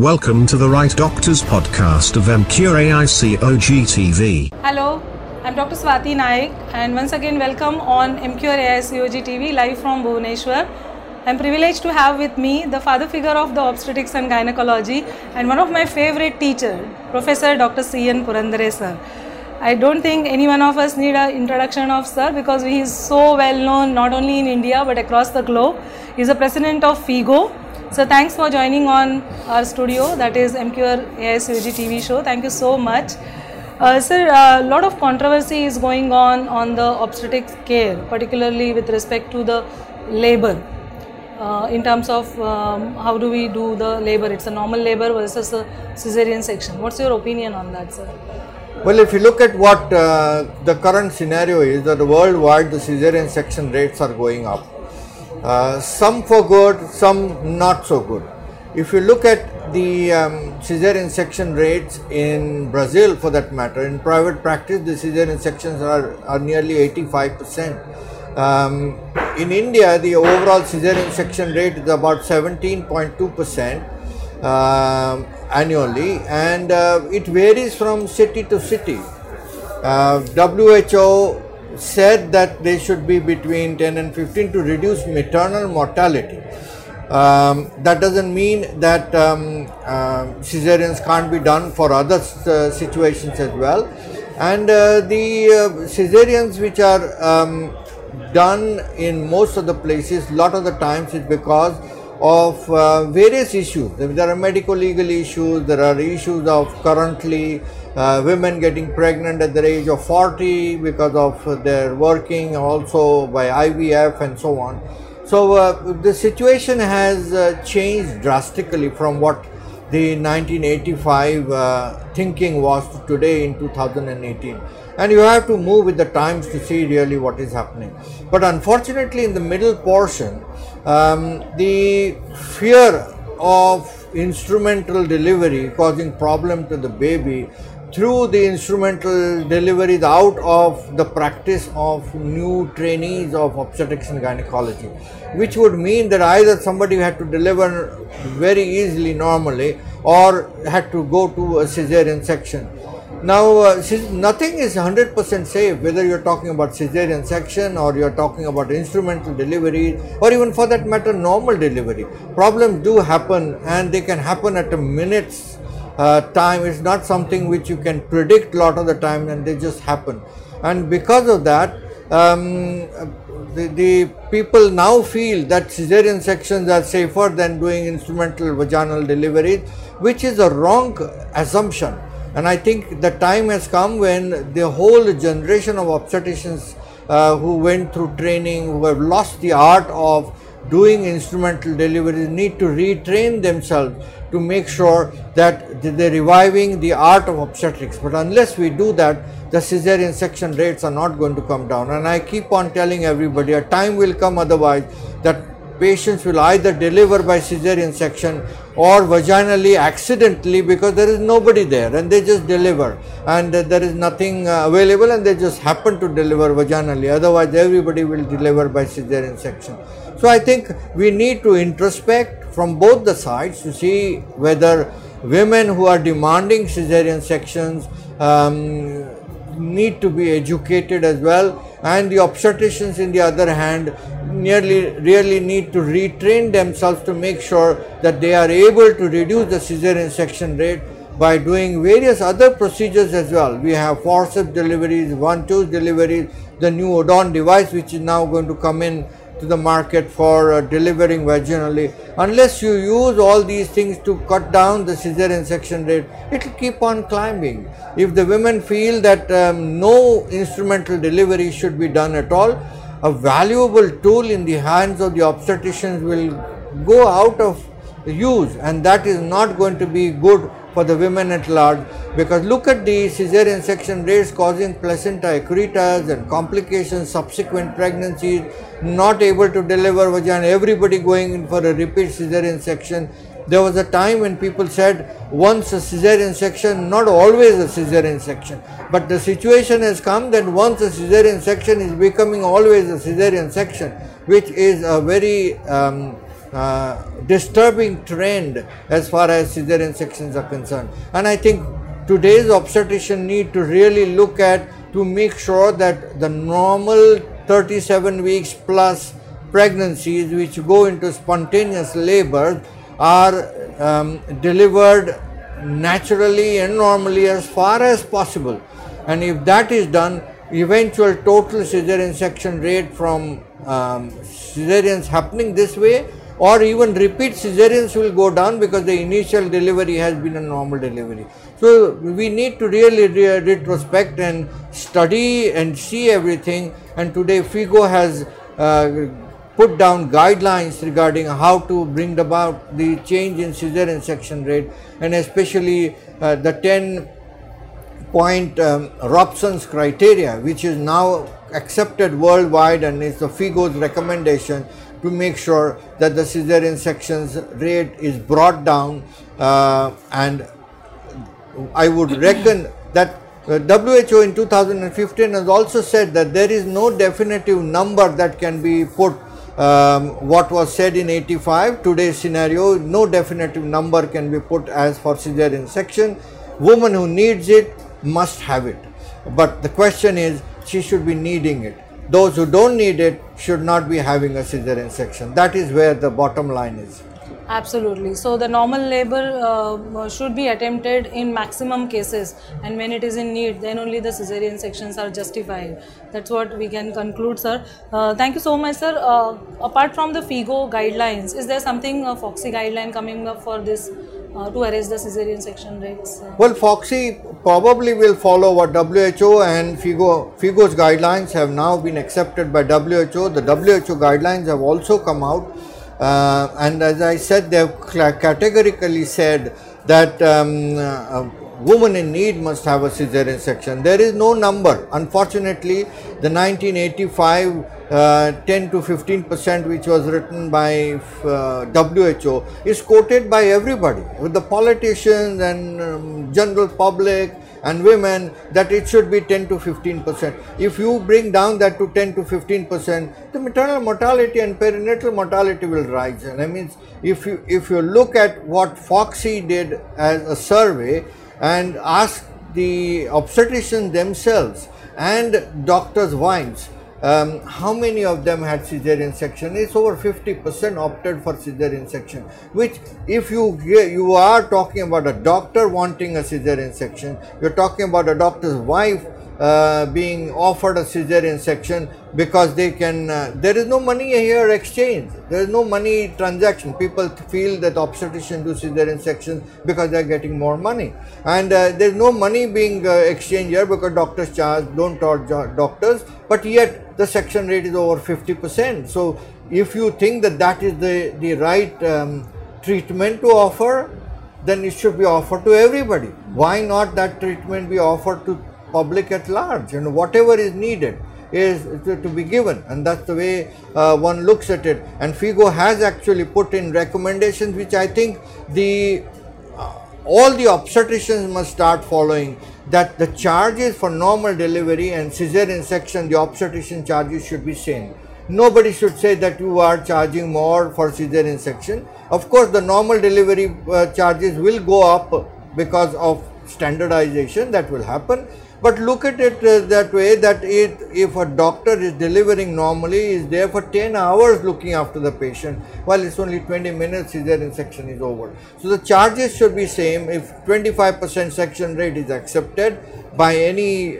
Welcome to the Right Doctors podcast of Emcure AICOG TV. Hello, I'm Dr. Swati Naik and once again welcome on Emcure AICOG TV live from Bhubaneswar. I'm privileged to have with me the father figure of the obstetrics and gynecology and one of my favorite teacher, Professor Dr. C.N. Purandare sir. I don't think any one of us need an introduction of sir because he is so well known not only in India but across the globe. He is the president of FIGO. So thanks for joining on our studio that is Emcure AICOG TV show. Thank you so much. Uh, sir, a lot of controversy is going on on the obstetrics care, particularly with respect to the labor. Uh, in terms of um, how do we do the labor, it's a normal labor versus a cesarean section. What's your opinion on that, sir? Well, if you look at what uh, the current scenario is, that worldwide the cesarean section rates are going up. Uh, some for good, some not so good. If you look at the um, cesarean section rates in Brazil, for that matter, in private practice, the cesarean sections are, are nearly 85%. Um, in India, the overall cesarean section rate is about 17.2% um, annually, and uh, it varies from city to city. Uh, WHO said that they should be between 10 and 15 to reduce maternal mortality. Um, that doesn't mean that um, uh, cesareans can't be done for other uh, situations as well. And uh, the uh, cesareans which are um, done in most of the places, lot of the times is because of uh, various issues. There are medical legal issues, there are issues of currently uh, women getting pregnant at the age of 40 because of their working also by IVF and so on. So uh, the situation has uh, changed drastically from what the 1985 uh, thinking was to today in 2018 and you have to move with the times to see really what is happening but unfortunately in the middle portion um, the fear of instrumental delivery causing problem to the baby through the instrumental deliveries out of the practice of new trainees of obstetrics and gynecology, which would mean that either somebody had to deliver very easily normally or had to go to a cesarean section. Now, uh, nothing is 100% safe, whether you're talking about cesarean section or you're talking about instrumental delivery or even for that matter normal delivery. Problems do happen and they can happen at a minute's uh, time. It's not something which you can predict a lot of the time and they just happen. And because of that, um, the, the, people now feel that cesarean sections are safer than doing instrumental vaginal deliveries, which is a wrong assumption and I think the time has come when the whole generation of obstetricians uh, who went through training, who have lost the art of doing instrumental deliveries need to retrain themselves to make sure that they're reviving the art of obstetrics. But unless we do that, the cesarean section rates are not going to come down. And I keep on telling everybody a time will come otherwise that patients will either deliver by cesarean section or vaginally accidentally because there is nobody there and they just deliver and there is nothing uh, available and they just happen to deliver vaginally otherwise everybody will deliver by cesarean section. So I think we need to introspect from both the sides to see whether women who are demanding cesarean sections um, need to be educated as well and the obstetricians in the other hand nearly really need to retrain themselves to make sure that they are able to reduce the cesarean section rate by doing various other procedures as well. We have forceps deliveries, ventouse deliveries, the new Odon device which is now going to come in to the market for uh, delivering vaginally. Unless you use all these things to cut down the cesarean section rate, it will keep on climbing. If the women feel that um, no instrumental delivery should be done at all, a valuable tool in the hands of the obstetricians will go out of use and that is not going to be good for the women at large because look at the cesarean section rates causing placenta accretas and complications subsequent pregnancies not able to deliver vagina everybody going in for a repeat cesarean section there was a time when people said once a cesarean section, not always a cesarean section. But the situation has come that once a cesarean section is becoming always a cesarean section, which is a very um, uh, disturbing trend as far as cesarean sections are concerned. And I think today's obstetrician need to really look at to make sure that the normal 37 weeks plus pregnancies which go into spontaneous labor are um, delivered naturally and normally as far as possible. And if that is done, eventual total cesarean section rate from um, cesareans happening this way or even repeat cesareans will go down because the initial delivery has been a normal delivery. So we need to really re retrospect and study and see everything and today FIGO has uh, put down guidelines regarding how to bring about the change in cesarean section rate and especially uh, the 10 point um, Robson's criteria which is now accepted worldwide and is the FIGO's recommendation to make sure that the cesarean sections rate is brought down uh, and I would reckon that uh, WHO in 2015 has also said that there is no definitive number that can be put um, what was said in 85 today's scenario no definitive number can be put as for cesarean section woman who needs it must have it. But the question is, she should be needing it. Those who don't need it should not be having a cesarean section. That is where the bottom line is. Absolutely. So the normal labor uh, should be attempted in maximum cases, and when it is in need, then only the cesarean sections are justified. That's what we can conclude, sir. Uh, thank you so much, sir. Uh, apart from the FIGO guidelines, is there something a FOGSI guideline coming up for this uh, to arrest the cesarean section rates? Well, FOGSI probably will follow what WHO and FIGO, FIGO's guidelines have now been accepted by WHO. The WHO guidelines have also come out uh, and as I said, they have categorically said that um, uh, woman in need must have a cesarean section. There is no number. Unfortunately, the 1985 uh, 10 to 15 percent which was written by uh, WHO is quoted by everybody with the politicians and um, general public and women that it should be 10 to 15 percent. If you bring down that to 10 to 15 percent, the maternal mortality and perinatal mortality will rise. And I mean, if you if you look at what FOGSI did as a survey and ask the obstetricians themselves and doctors' wives um, how many of them had cesarean section? It's over 50% opted for cesarean section, which if you you are talking about a doctor wanting a cesarean section, you're talking about a doctor's wife uh, being offered a cesarean section because they can uh, there is no money here exchange. There is no money transaction. People feel that obstetrician do cesarean section because they are getting more money. And uh, there is no money being uh, exchanged here because doctors charge don't charge doctors but yet the section rate is over 50 percent. So if you think that that is the the right um, treatment to offer then it should be offered to everybody. Why not that treatment be offered to public at large? And whatever is needed is to, to be given and that's the way uh, one looks at it. And FIGO has actually put in recommendations which I think the uh, all the obstetricians must start following that the charges for normal delivery and cesarean section the obstetrician charges should be same. Nobody should say that you are charging more for cesarean section. Of course the normal delivery uh, charges will go up because of standardization that will happen but look at it uh, that way that it, if a doctor is delivering normally is there for 10 hours looking after the patient while it's only 20 minutes is cesarean section is over. So the charges should be same if 25% section rate is accepted by any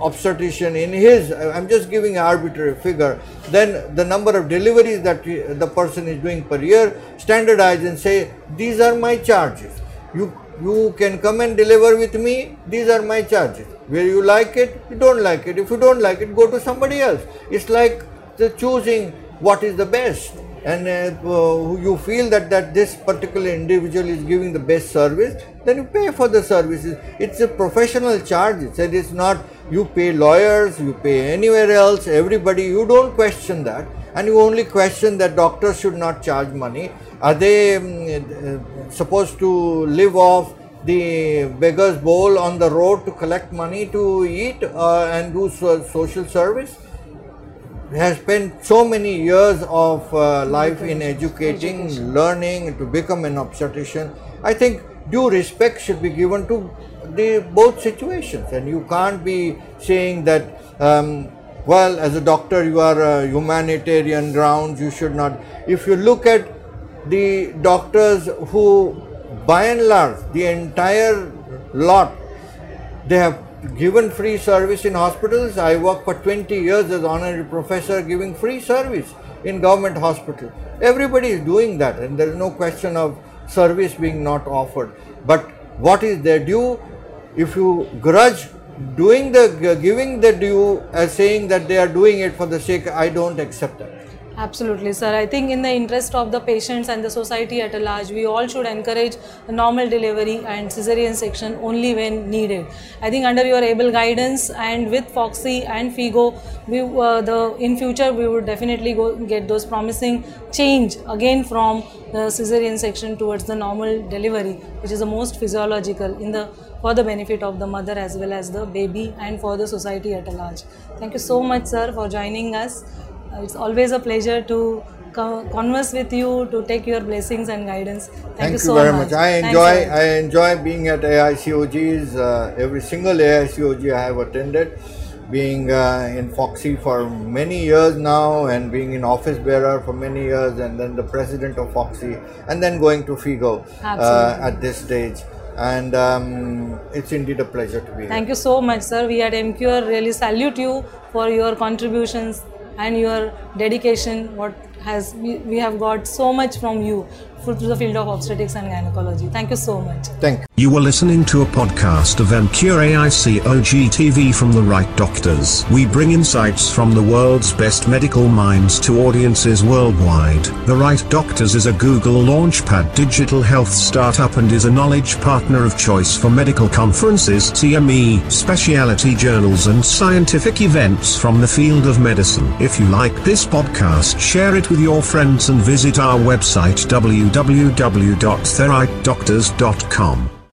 obstetrician in his i'm just giving an arbitrary figure then the number of deliveries that the person is doing per year standardize and say these are my charges you you can come and deliver with me. These are my charges. Where you like it you don't like it. If you don't like it go to somebody else. It's like the choosing what is the best. And uh, you feel that that this particular individual is giving the best service then you pay for the services. It's a professional charge. It is not you pay lawyers you pay anywhere else. Everybody you don't question that. And you only question that doctors should not charge money. Are they um, uh, supposed to live off the beggar's bowl on the road to collect money to eat uh, and do so social service? has spent so many years of uh, life in educating, learning to become an obstetrician. I think due respect should be given to the both situations, and you can't be saying that. Um, well, as a doctor, you are a humanitarian grounds. You should not. If you look at the doctors who, by and large, the entire lot, they have given free service in hospitals. I worked for 20 years as honorary professor giving free service in government hospital Everybody is doing that and there is no question of service being not offered. But what is their due? If you grudge doing the giving the due as saying that they are doing it for the sake, I don't accept that. Absolutely, sir. I think in the interest of the patients and the society at large, we all should encourage normal delivery and cesarean section only when needed. I think under your able guidance and with FOGSI and Figo, we uh, the in future we would definitely go get those promising change again from the cesarean section towards the normal delivery, which is the most physiological in the for the benefit of the mother as well as the baby and for the society at large. Thank you so much, sir, for joining us. It's always a pleasure to converse with you, to take your blessings and guidance. Thank, Thank you, you so very much. much. I enjoy. I enjoy being at AICOGs. Uh, every single AICOG I have attended. Being uh, in FOGSI for many years now, and being in office bearer for many years, and then the president of FOGSI, and then going to Figo uh, at this stage. And um, it's indeed a pleasure to be here. Thank you so much, sir. We at Emcure really salute you for your contributions and your dedication. What has we, we have got so much from you for, to the field of obstetrics and gynecology. Thank you so much. Thank you. You were listening to a podcast of Emcure AICOG TV from the right doctors. We bring insights from the world's best medical minds to audiences worldwide. The Right Doctors is a Google Launchpad digital health startup and is a knowledge partner of choice for medical conferences, CME, specialty journals and scientific events from the field of medicine. If you like this podcast, share it with your friends and visit our website www.therightdoctors.com.